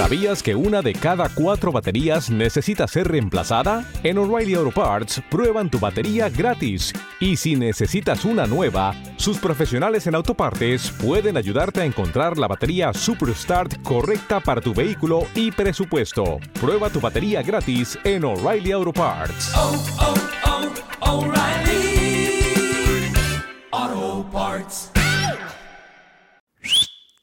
¿Sabías que una de cada cuatro baterías necesita ser reemplazada? En O'Reilly Auto Parts prueban tu batería gratis. Y si necesitas una nueva, sus profesionales en autopartes pueden ayudarte a encontrar la batería Superstart correcta para tu vehículo y presupuesto. Prueba tu batería gratis en O'Reilly Auto Parts. oh, oh, oh, O'Reilly Auto Parts.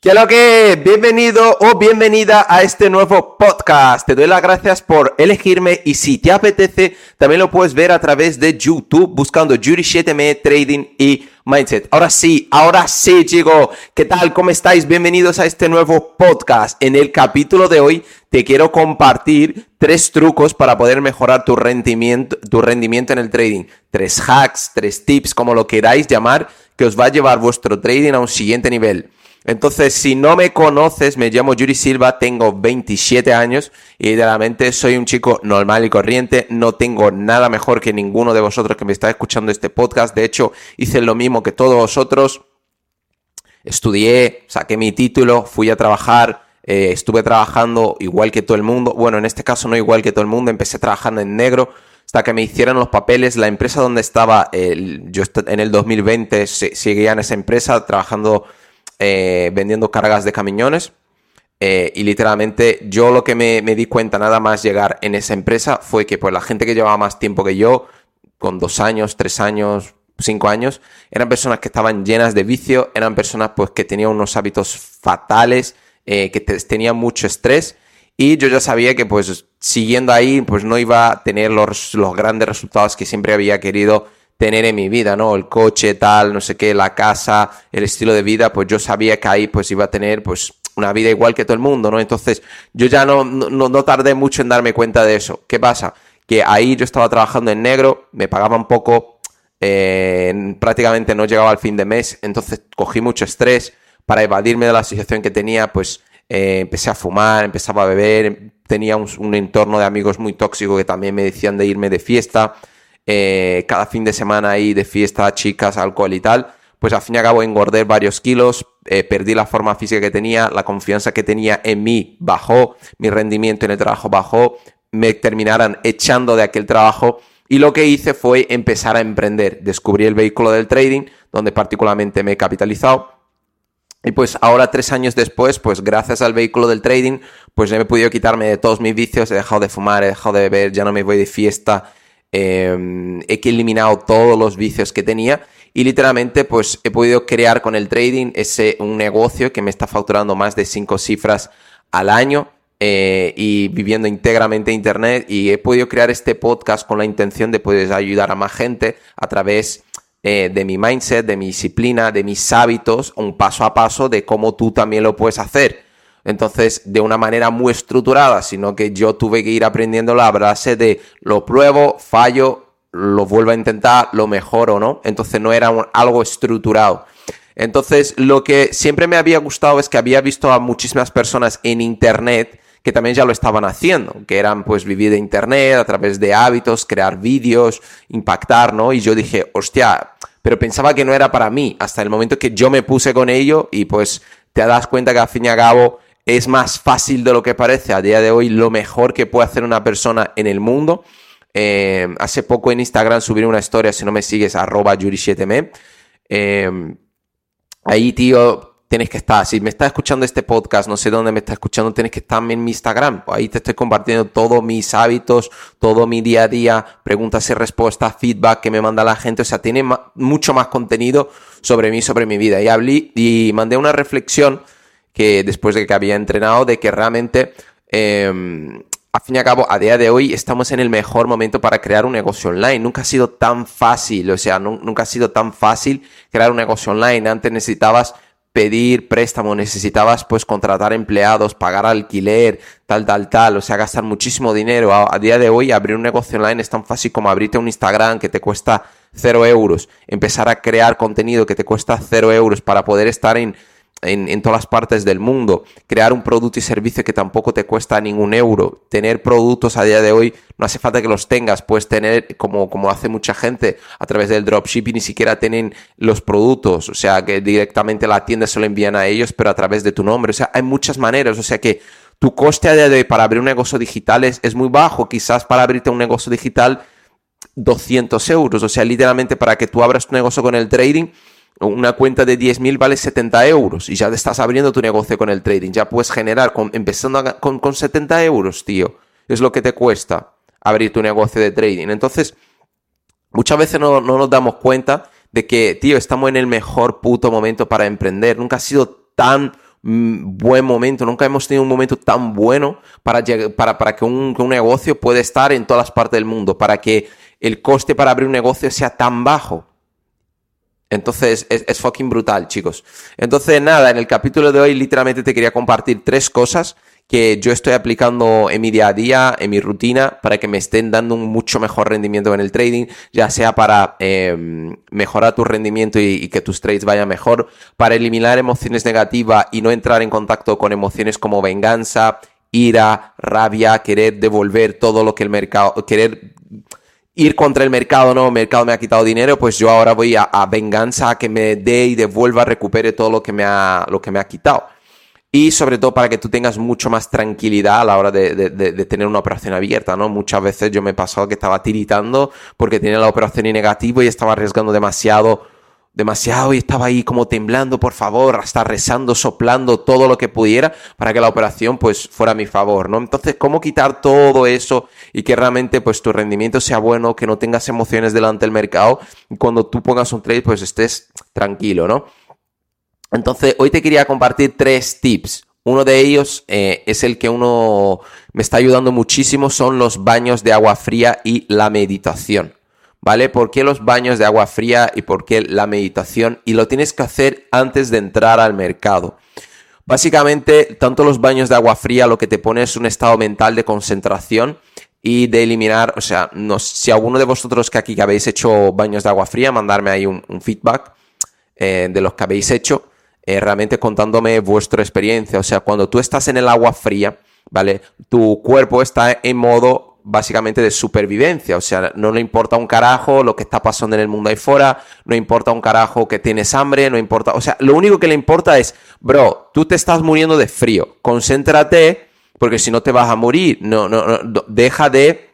¿Qué lo que? Bienvenido o bienvenida a este nuevo podcast. Te doy las gracias por elegirme y si te apetece, también lo puedes ver a través de YouTube buscando Jury 7M Trading y Mindset. Ahora sí, ahora sí, chicos. ¿Qué tal? ¿Cómo estáis? Bienvenidos a este nuevo podcast. En el capítulo de hoy te quiero compartir tres trucos para poder mejorar tu rendimiento, tu rendimiento en el trading. Tres hacks, tres tips, como lo queráis llamar, que os va a llevar vuestro trading a un siguiente nivel. Entonces, si no me conoces, me llamo Yuri Silva, tengo 27 años y literalmente soy un chico normal y corriente. No tengo nada mejor que ninguno de vosotros que me está escuchando este podcast. De hecho, hice lo mismo que todos vosotros. Estudié, saqué mi título, fui a trabajar, eh, estuve trabajando igual que todo el mundo. Bueno, en este caso no igual que todo el mundo, empecé trabajando en negro hasta que me hicieron los papeles. La empresa donde estaba, el- yo en el 2020 se- seguía en esa empresa trabajando, eh, vendiendo cargas de camiones. Eh, y literalmente yo lo que me, di cuenta nada más llegar en esa empresa fue que pues la gente que llevaba más tiempo que yo, con dos años, tres años, cinco años, eran personas que estaban llenas de vicio, eran personas pues que tenían unos hábitos fatales, eh, que te- tenían mucho estrés y yo ya sabía que pues siguiendo ahí pues no iba a tener los, los grandes resultados que siempre había querido tener en mi vida, ¿no? El coche, tal, no sé qué, la casa, el estilo de vida, pues yo sabía que ahí pues iba a tener pues una vida igual que todo el mundo, ¿no? Entonces yo ya no, no, no tardé mucho en darme cuenta de eso. ¿Qué pasa? Que ahí yo estaba trabajando en negro, me pagaban poco, eh, prácticamente no llegaba al fin de mes, entonces cogí mucho estrés para evadirme de la situación que tenía, pues eh, empecé a fumar, empezaba a beber, tenía un, un entorno de amigos muy tóxico que también me decían de irme de fiesta, eh, cada fin de semana ahí de fiesta, chicas, alcohol y tal, pues al fin y al cabo engordé varios kilos, eh, perdí la forma física que tenía, la confianza que tenía en mí bajó, mi rendimiento en el trabajo bajó, me terminaran echando de aquel trabajo y lo que hice fue empezar a emprender. Descubrí el vehículo del trading, donde particularmente me he capitalizado. Y pues ahora, tres años después, pues gracias al vehículo del trading, pues me he podido quitarme de todos mis vicios, he dejado de fumar, he dejado de beber, ya no me voy de fiesta, eh, he eliminado todos los vicios que tenía y literalmente pues he podido crear con el trading ese un negocio que me está facturando más de cinco cifras al año eh, y viviendo íntegramente internet y he podido crear este podcast con la intención de poder ayudar a más gente a través eh, de mi mindset, de mi disciplina, de mis hábitos, un paso a paso de cómo tú también lo puedes hacer. Entonces, de una manera muy estructurada, sino que yo tuve que ir aprendiendo la base de lo pruebo, fallo, lo vuelvo a intentar, lo mejoro, ¿no? Entonces no era algo estructurado. Entonces, lo que siempre me había gustado es que había visto a muchísimas personas en internet que también ya lo estaban haciendo, que eran pues vivir de internet a través de hábitos, crear vídeos, impactar, ¿no? Y yo dije, hostia, pero pensaba que no era para mí, hasta el momento que yo me puse con ello y pues te das cuenta que al fin y al cabo es más fácil de lo que parece. A día de hoy lo mejor que puede hacer una persona en el mundo. Eh, hace poco en Instagram subí una historia, si no me sigues, arroba yuri7me. Eh, ahí, tío, tienes que estar. Si me estás escuchando este podcast, no sé dónde me estás escuchando, tienes que estar en mi Instagram. Ahí te estoy compartiendo todos mis hábitos, todo mi día a día, preguntas y respuestas, feedback que me manda la gente. O sea, tiene mucho más contenido sobre mí, sobre mi vida. Y hablé y mandé una reflexión que después de que había entrenado, de que realmente, eh, a fin y a cabo, a día de hoy estamos en el mejor momento para crear un negocio online. Nunca ha sido tan fácil, o sea, nu- nunca ha sido tan fácil crear un negocio online. Antes necesitabas pedir préstamo, necesitabas pues contratar empleados, pagar alquiler, tal, tal, tal, o sea, gastar muchísimo dinero. A, a día de hoy abrir un negocio online es tan fácil como abrirte un Instagram que te cuesta cero euros, empezar a crear contenido que te cuesta cero euros para poder estar en en, todas las partes del mundo, crear un producto y servicio que tampoco te cuesta ningún euro, tener productos a día de hoy, no hace falta que los tengas, puedes tener, como, como hace mucha gente, a través del dropshipping, ni siquiera tienen los productos, o sea, que directamente la tienda se lo envían a ellos, pero a través de tu nombre, o sea, hay muchas maneras, o sea que tu coste a día de hoy para abrir un negocio digital es, es muy bajo, quizás para abrirte un negocio digital 200 euros, o sea, literalmente para que tú abras tu negocio con el trading, una cuenta de 10.000 vale 70 euros y ya te estás abriendo tu negocio con el trading. Ya puedes generar, con, empezando con, con 70 euros, tío. Es lo que te cuesta abrir tu negocio de trading. Entonces, muchas veces no, no nos damos cuenta de que, tío, estamos en el mejor puto momento para emprender. Nunca ha sido tan mm, buen momento, nunca hemos tenido un momento tan bueno para, para, para que, un, que un negocio pueda estar en todas partes del mundo, para que el coste para abrir un negocio sea tan bajo. Entonces es, fucking brutal, chicos. Entonces, nada, en el capítulo de hoy literalmente te quería compartir tres cosas que yo estoy aplicando en mi día a día, en mi rutina, para que me estén dando un mucho mejor rendimiento en el trading, ya sea para em, mejorar tu rendimiento y, y, que tus trades vayan mejor, para eliminar emociones negativas y no entrar en contacto con emociones como venganza, ira, rabia, querer devolver todo lo que el mercado, querer ir contra el mercado, no, el mercado me ha quitado dinero, pues yo ahora voy a, venganza, a que me dé y devuelva, recupere todo lo que me ha, lo que me ha quitado. Y sobre todo para que tú tengas mucho más tranquilidad a la hora de, de, tener una operación abierta, ¿no? Muchas veces yo me he pasado que estaba tiritando porque tenía la operación en negativo y estaba arriesgando demasiado demasiado y estaba ahí como temblando, por favor, hasta rezando, soplando todo lo que pudiera para que la operación pues fuera a mi favor, ¿no? Entonces, ¿cómo quitar todo eso y que realmente pues tu rendimiento sea bueno, que no tengas emociones delante del mercado y cuando tú pongas un trade pues estés tranquilo, ¿no? Entonces, hoy te quería compartir tres tips. Uno de ellos eh, es el que uno me está ayudando muchísimo, son los baños de agua fría y la meditación. ¿Vale? ¿Por qué los baños de agua fría y por qué la meditación? Y lo tienes que hacer antes de entrar al mercado. Básicamente, tanto los baños de agua fría lo que te pone es un estado mental de concentración y de eliminar, o sea, no, si alguno de vosotros que aquí que habéis hecho baños de agua fría, mandarme ahí un, feedback eh, de los que habéis hecho, eh, realmente contándome vuestra experiencia. O sea, cuando tú estás en el agua fría, ¿vale? Tu cuerpo está en modo básicamente de supervivencia. O sea, no le importa un carajo lo que está pasando en el mundo ahí fuera, no importa un carajo que tienes hambre, no importa. O sea, lo único que le importa es, bro, tú te estás muriendo de frío, concéntrate, porque si no te vas a morir. No, no, no, deja de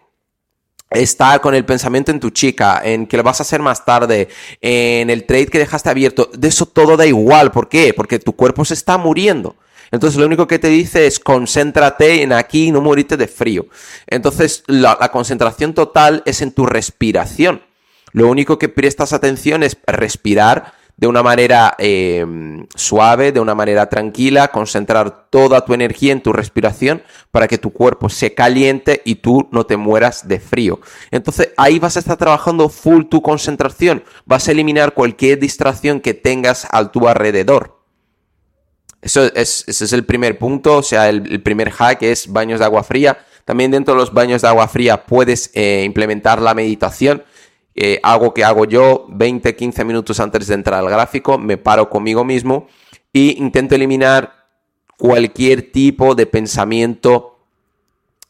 estar con el pensamiento en tu chica, en que lo vas a hacer más tarde, en el trade que dejaste abierto. De eso todo da igual. ¿Por qué? Porque tu cuerpo se está muriendo. Entonces lo único que te dice es concéntrate en aquí y no morirte de frío. Entonces la, concentración total es en tu respiración. Lo único que prestas atención es respirar de una manera eh, suave, de una manera tranquila, concentrar toda tu energía en tu respiración para que tu cuerpo se caliente y tú no te mueras de frío. Entonces ahí vas a estar trabajando full tu concentración, vas a eliminar cualquier distracción que tengas a tu alrededor. Eso es, ese es el primer punto, o sea, el, primer hack es baños de agua fría. También dentro de los baños de agua fría puedes eh, implementar la meditación. Eh, algo que hago yo 20, 15 minutos antes de entrar al gráfico, me paro conmigo mismo e intento eliminar cualquier tipo de pensamiento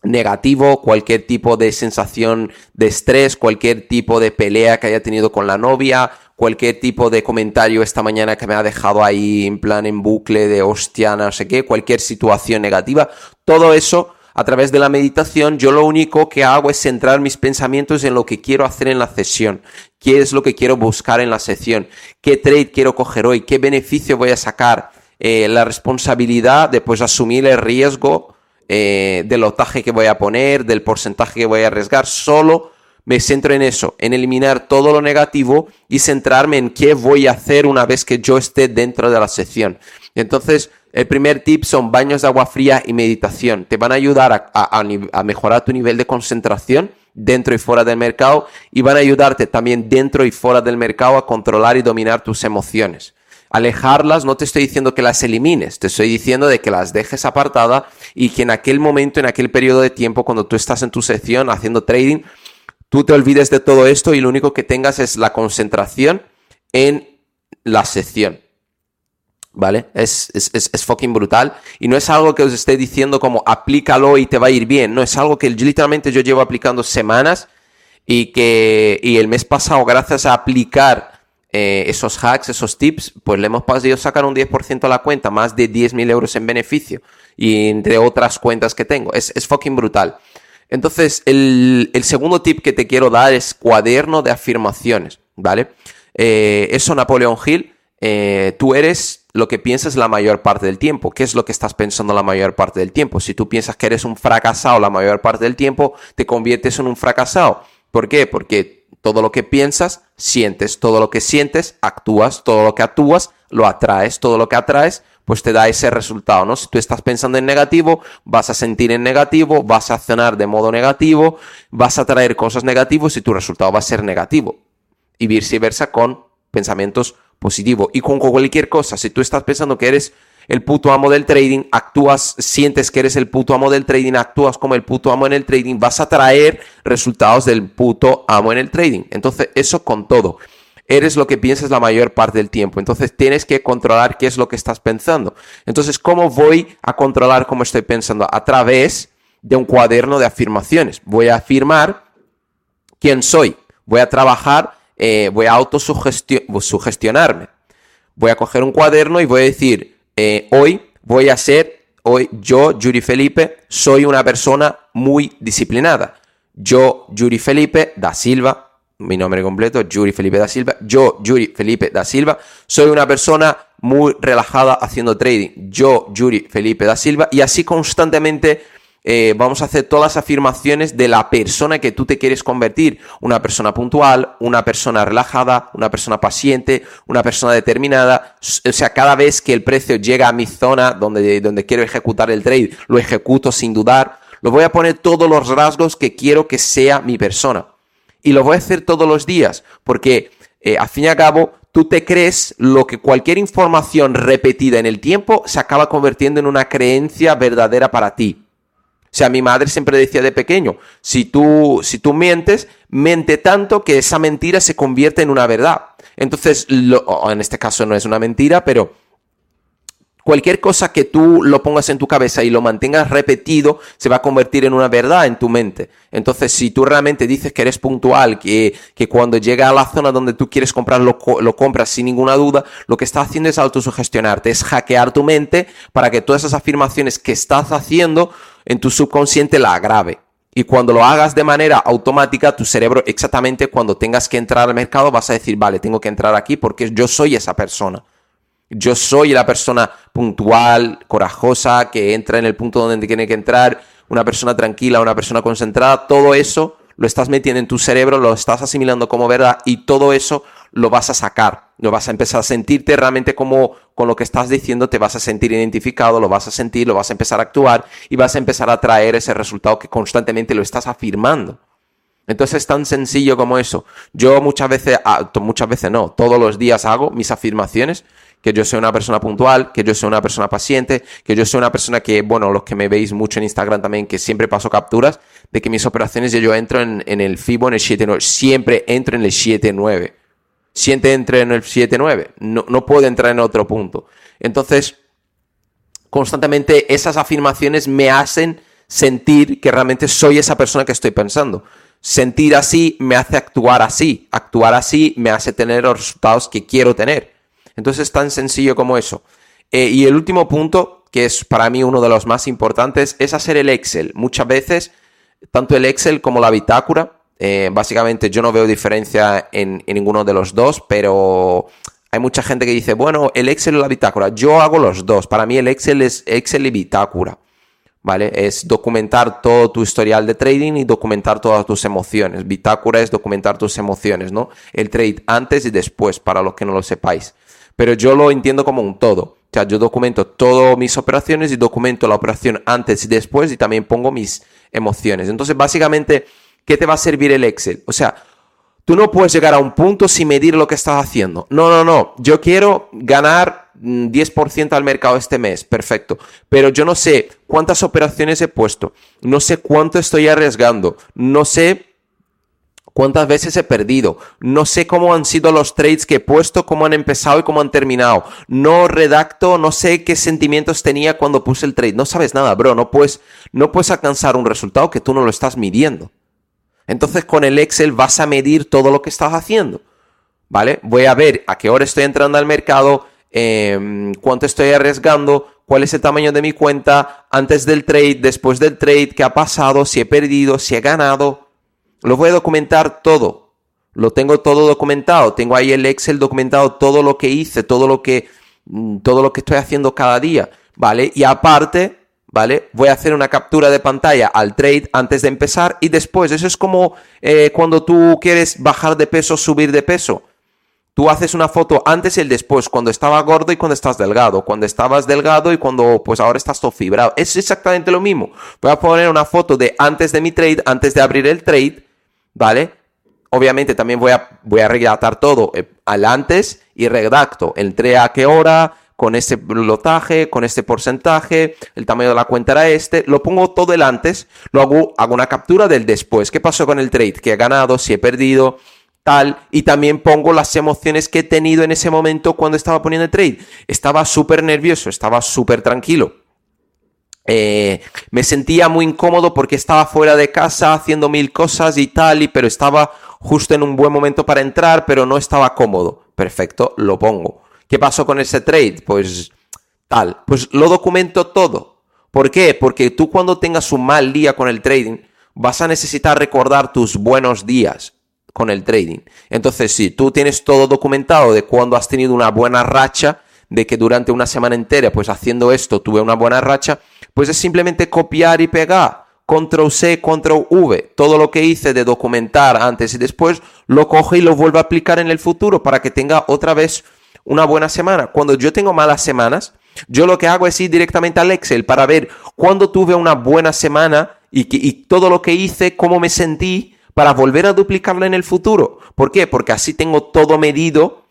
negativo, cualquier tipo de sensación de estrés, cualquier tipo de pelea que haya tenido con la novia, cualquier tipo de comentario esta mañana que me ha dejado ahí en plan en bucle de hostia, no sé qué, cualquier situación negativa, todo eso a través de la meditación, yo lo único que hago es centrar mis pensamientos en lo que quiero hacer en la sesión, qué es lo que quiero buscar en la sesión, qué trade quiero coger hoy, qué beneficio voy a sacar, eh, la responsabilidad de pues asumir el riesgo eh, del lotaje que voy a poner, del porcentaje que voy a arriesgar, solo me centro en eso, en eliminar todo lo negativo y centrarme en qué voy a hacer una vez que yo esté dentro de la sesión. Entonces, el primer tip son baños de agua fría y meditación. Te van a ayudar a, mejorar tu nivel de concentración dentro y fuera del mercado y van a ayudarte también dentro y fuera del mercado a controlar y dominar tus emociones. Alejarlas, no te estoy diciendo que las elimines, te estoy diciendo de que las dejes apartada y que en aquel momento, en aquel periodo de tiempo, cuando tú estás en tu sesión haciendo trading, tú te olvides de todo esto y lo único que tengas es la concentración en la sección. ¿Vale? Es, es, es, es fucking brutal. Y no es algo que os esté diciendo como aplícalo y te va a ir bien. No, es algo que literalmente yo llevo aplicando semanas y que y el mes pasado, gracias a aplicar eh, esos hacks, esos tips, pues le hemos podido sacar un 10% a la cuenta, más de 10.000 euros en beneficio. Y entre otras cuentas que tengo. Es, es fucking brutal. Entonces, el, segundo tip que te quiero dar es cuaderno de afirmaciones, ¿vale? Eh, eso, Napoleón Hill, eh, tú eres lo que piensas la mayor parte del tiempo. ¿Qué es lo que estás pensando la mayor parte del tiempo? Si tú piensas que eres un fracasado la mayor parte del tiempo, te conviertes en un fracasado. ¿Por qué? Porque todo lo que piensas, sientes, todo lo que sientes, actúas, todo lo que actúas, lo atraes, todo lo que atraes, pues te da ese resultado, ¿no? Si tú estás pensando en negativo, vas a sentir en negativo, vas a accionar de modo negativo, vas a traer cosas negativas y tu resultado va a ser negativo. Y viceversa con pensamientos positivos. Y con cualquier cosa, si tú estás pensando que eres el puto amo del trading, actúas, sientes que eres el puto amo del trading, actúas como el puto amo en el trading, vas a traer resultados del puto amo en el trading. Entonces, eso con todo eres lo que piensas la mayor parte del tiempo. Entonces tienes que controlar qué es lo que estás pensando. Entonces, ¿cómo voy a controlar cómo estoy pensando? A través de un cuaderno de afirmaciones. Voy a afirmar quién soy. Voy a trabajar, eh, voy a autosugestionarme. Voy a coger un cuaderno y voy a decir, eh, hoy voy a ser, hoy yo, Yuri Felipe, soy una persona muy disciplinada. Yo, Yuri Felipe da Silva, mi nombre completo, Yuri Felipe da Silva. Yo, Yuri Felipe da Silva, soy una persona muy relajada haciendo trading. Yo, Yuri Felipe da Silva, y así constantemente eh, vamos a hacer todas las afirmaciones de la persona que tú te quieres convertir. Una persona puntual, una persona relajada, una persona paciente, una persona determinada. O sea, cada vez que el precio llega a mi zona donde, donde quiero ejecutar el trade, lo ejecuto sin dudar. Lo voy a poner todos los rasgos que quiero que sea mi persona y lo voy a hacer todos los días, porque eh, al fin y al cabo tú te crees lo que cualquier información repetida en el tiempo se acaba convirtiendo en una creencia verdadera para ti. O sea, mi madre siempre decía de pequeño, si tú, si tú mientes, mente tanto que esa mentira se convierte en una verdad. Entonces, lo, en este caso no es una mentira, pero Cualquier cosa que tú lo pongas en tu cabeza y lo mantengas repetido, se va a convertir en una verdad en tu mente. Entonces, si tú realmente dices que eres puntual, que, que cuando llega a la zona donde tú quieres comprar, lo, lo compras sin ninguna duda, lo que estás haciendo es autosugestionarte, es hackear tu mente para que todas esas afirmaciones que estás haciendo en tu subconsciente la agrave. Y cuando lo hagas de manera automática, tu cerebro exactamente cuando tengas que entrar al mercado vas a decir, vale, tengo que entrar aquí porque yo soy esa persona. Yo soy la persona puntual, corajosa, que entra en el punto donde tiene que entrar, una persona tranquila, una persona concentrada, todo eso lo estás metiendo en tu cerebro, lo estás asimilando como verdad y todo eso lo vas a sacar, lo vas a empezar a sentirte realmente como con lo que estás diciendo te vas a sentir identificado, lo vas a sentir, lo vas a empezar a actuar y vas a empezar a traer ese resultado que constantemente lo estás afirmando. Entonces es tan sencillo como eso. Yo muchas veces, ah, muchas veces no, todos los días hago mis afirmaciones que yo soy una persona puntual, que yo soy una persona paciente, que yo soy una persona que, bueno, los que me veis mucho en Instagram también, que siempre paso capturas de que mis operaciones yo entro en, el FIBO en el 7-9, siempre entro en el 7-9. Siempre entro en el 7-9, no, no puedo entrar en otro punto. Entonces, constantemente esas afirmaciones me hacen sentir que realmente soy esa persona que estoy pensando. Sentir así me hace actuar así. Actuar así me hace tener los resultados que quiero tener. Entonces es tan sencillo como eso. Eh, y el último punto, que es para mí uno de los más importantes, es hacer el Excel. Muchas veces, tanto el Excel como la bitácora, eh, básicamente yo no veo diferencia en, ninguno de los dos, pero hay mucha gente que dice, bueno, el Excel o la bitácora. Yo hago los dos. Para mí el Excel es Excel y bitácora. ¿Vale? Es documentar todo tu historial de trading y documentar todas tus emociones. Bitácora es documentar tus emociones, ¿no? El trade antes y después, para los que no lo sepáis pero yo lo entiendo como un todo. O sea, yo documento todas mis operaciones y documento la operación antes y después y también pongo mis emociones. Entonces, básicamente, ¿qué te va a servir el Excel? O sea, tú no puedes llegar a un punto sin medir lo que estás haciendo. No, no, no. Yo quiero ganar 10% mm, al mercado este mes, perfecto. Pero yo no sé cuántas operaciones he puesto, no sé cuánto estoy arriesgando, no sé cuántas veces he perdido, no sé cómo han sido los trades que he puesto, cómo han empezado y cómo han terminado, no redacto, no sé qué sentimientos tenía cuando puse el trade, no sabes nada, bro, no puedes, no puedes alcanzar un resultado que tú no lo estás midiendo. Entonces con el Excel vas a medir todo lo que estás haciendo, ¿vale? Voy a ver a qué hora estoy entrando al mercado, em, cuánto estoy arriesgando, cuál es el tamaño de mi cuenta antes del trade, después del trade, qué ha pasado, si he perdido, si he ganado. Lo voy a documentar todo. Lo tengo todo documentado. Tengo ahí el Excel documentado todo lo que hice, todo lo que, mm, todo lo que estoy haciendo cada día, ¿vale? Y aparte, ¿vale? Voy a hacer una captura de pantalla al trade antes de empezar y después. Eso es como eh, cuando tú quieres bajar de peso, subir de peso. Tú haces una foto antes y el después, cuando estaba gordo y cuando estás delgado, cuando estabas delgado y cuando pues ahora estás todo fibrado. Es exactamente lo mismo. Voy a poner una foto de antes de mi trade, antes de abrir el trade, ¿vale? Obviamente también voy a, voy a redactar todo eh, al antes y redacto. Entré a qué hora, con este lotaje, con este porcentaje, el tamaño de la cuenta era este, lo pongo todo el antes, luego hago una captura del después. ¿Qué pasó con el trade? ¿Qué he ganado? ¿Si he perdido? Tal, y también pongo las emociones que he tenido en ese momento cuando estaba poniendo el trade. Estaba súper nervioso, estaba súper tranquilo. Eh, me sentía muy incómodo porque estaba fuera de casa haciendo mil cosas y tal, y, pero estaba justo en un buen momento para entrar, pero no estaba cómodo. Perfecto, lo pongo. ¿Qué pasó con ese trade? Pues tal, pues lo documento todo. ¿Por qué? Porque tú cuando tengas un mal día con el trading, vas a necesitar recordar tus buenos días con el trading. Entonces, si tú tienes todo documentado de cuando has tenido una buena racha, de que durante una semana entera, pues haciendo esto tuve una buena racha, pues es simplemente copiar y pegar. Control C, Control V. Todo lo que hice de documentar antes y después, lo coge y lo vuelvo a aplicar en el futuro para que tenga otra vez una buena semana. Cuando yo tengo malas semanas, yo lo que hago es ir directamente al Excel para ver cuándo tuve una buena semana y, y todo lo que hice, cómo me sentí para volver a duplicarlo en el futuro. ¿Por qué? Porque así tengo todo medido,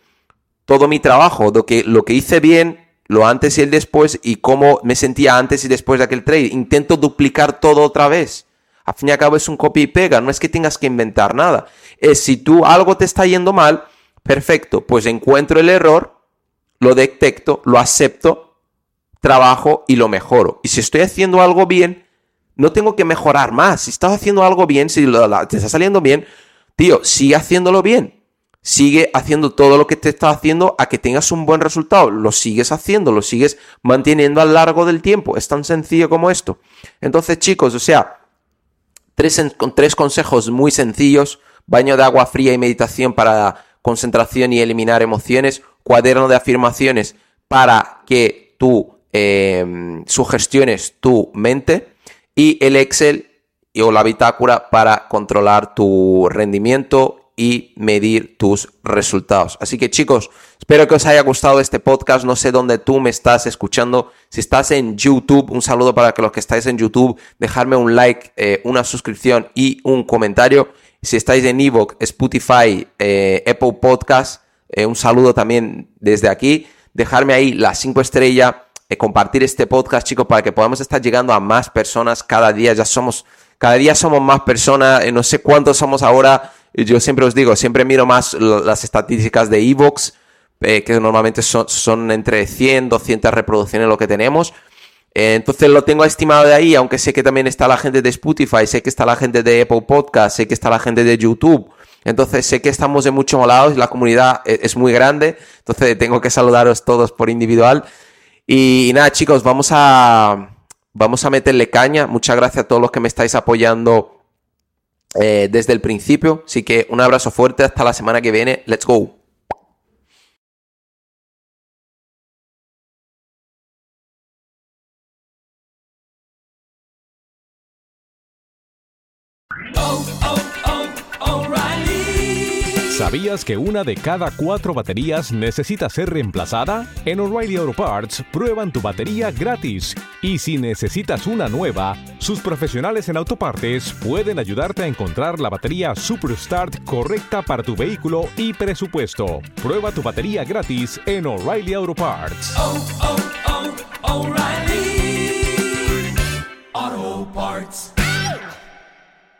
todo mi trabajo, lo que, lo que hice bien, lo antes y el después y cómo me sentía antes y después de aquel trade. Intento duplicar todo otra vez. Al fin y al cabo es un copy y pega, no es que tengas que inventar nada. Es si tú algo te está yendo mal, perfecto, pues encuentro el error, lo detecto, lo acepto, trabajo y lo mejoro. Y si estoy haciendo algo bien, no tengo que mejorar más. Si estás haciendo algo bien, si te está saliendo bien, tío, sigue haciéndolo bien. Sigue haciendo todo lo que te está haciendo a que tengas un buen resultado. Lo sigues haciendo, lo sigues manteniendo a lo largo del tiempo. Es tan sencillo como esto. Entonces, chicos, o sea, tres, tres consejos muy sencillos. Baño de agua fría y meditación para concentración y eliminar emociones. Cuaderno de afirmaciones para que tú eh, sugestiones tu mente y el Excel o la bitácora para controlar tu rendimiento y medir tus resultados. Así que chicos, espero que os haya gustado este podcast. No sé dónde tú me estás escuchando. Si estás en YouTube, un saludo para los que estáis en YouTube. Dejarme un like, eh, una suscripción y un comentario. Si estáis en Evox, Spotify, eh, Apple Podcast, eh, un saludo también desde aquí. Dejarme ahí las 5 estrellas eh, compartir este podcast, chicos, para que podamos estar llegando a más personas cada día. Ya somos, cada día somos más personas, eh, no sé cuántos somos ahora. Yo siempre os digo, siempre miro más las estadísticas de Evox, eh, que normalmente son, son, entre 100, 200 reproducciones lo que tenemos. entonces lo tengo estimado de ahí, aunque sé que también está la gente de Spotify, sé que está la gente de Apple Podcast, sé que está la gente de YouTube. Entonces sé que estamos de muchos lados, la comunidad es muy grande, entonces tengo que saludaros todos por individual. Y, nada, chicos, vamos a, vamos a meterle caña. Muchas gracias a todos los que me estáis apoyando eh, desde el principio. Así que un abrazo fuerte. Hasta la semana que viene. Let's go. ¿Sabías que una de cada cuatro baterías necesita ser reemplazada? En O'Reilly Auto Parts prueban tu batería gratis. Y si necesitas una nueva, sus profesionales en autopartes pueden ayudarte a encontrar la batería Superstart correcta para tu vehículo y presupuesto. Prueba tu batería gratis en O'Reilly Auto Parts. Oh, oh, oh, O'Reilly Auto Parts.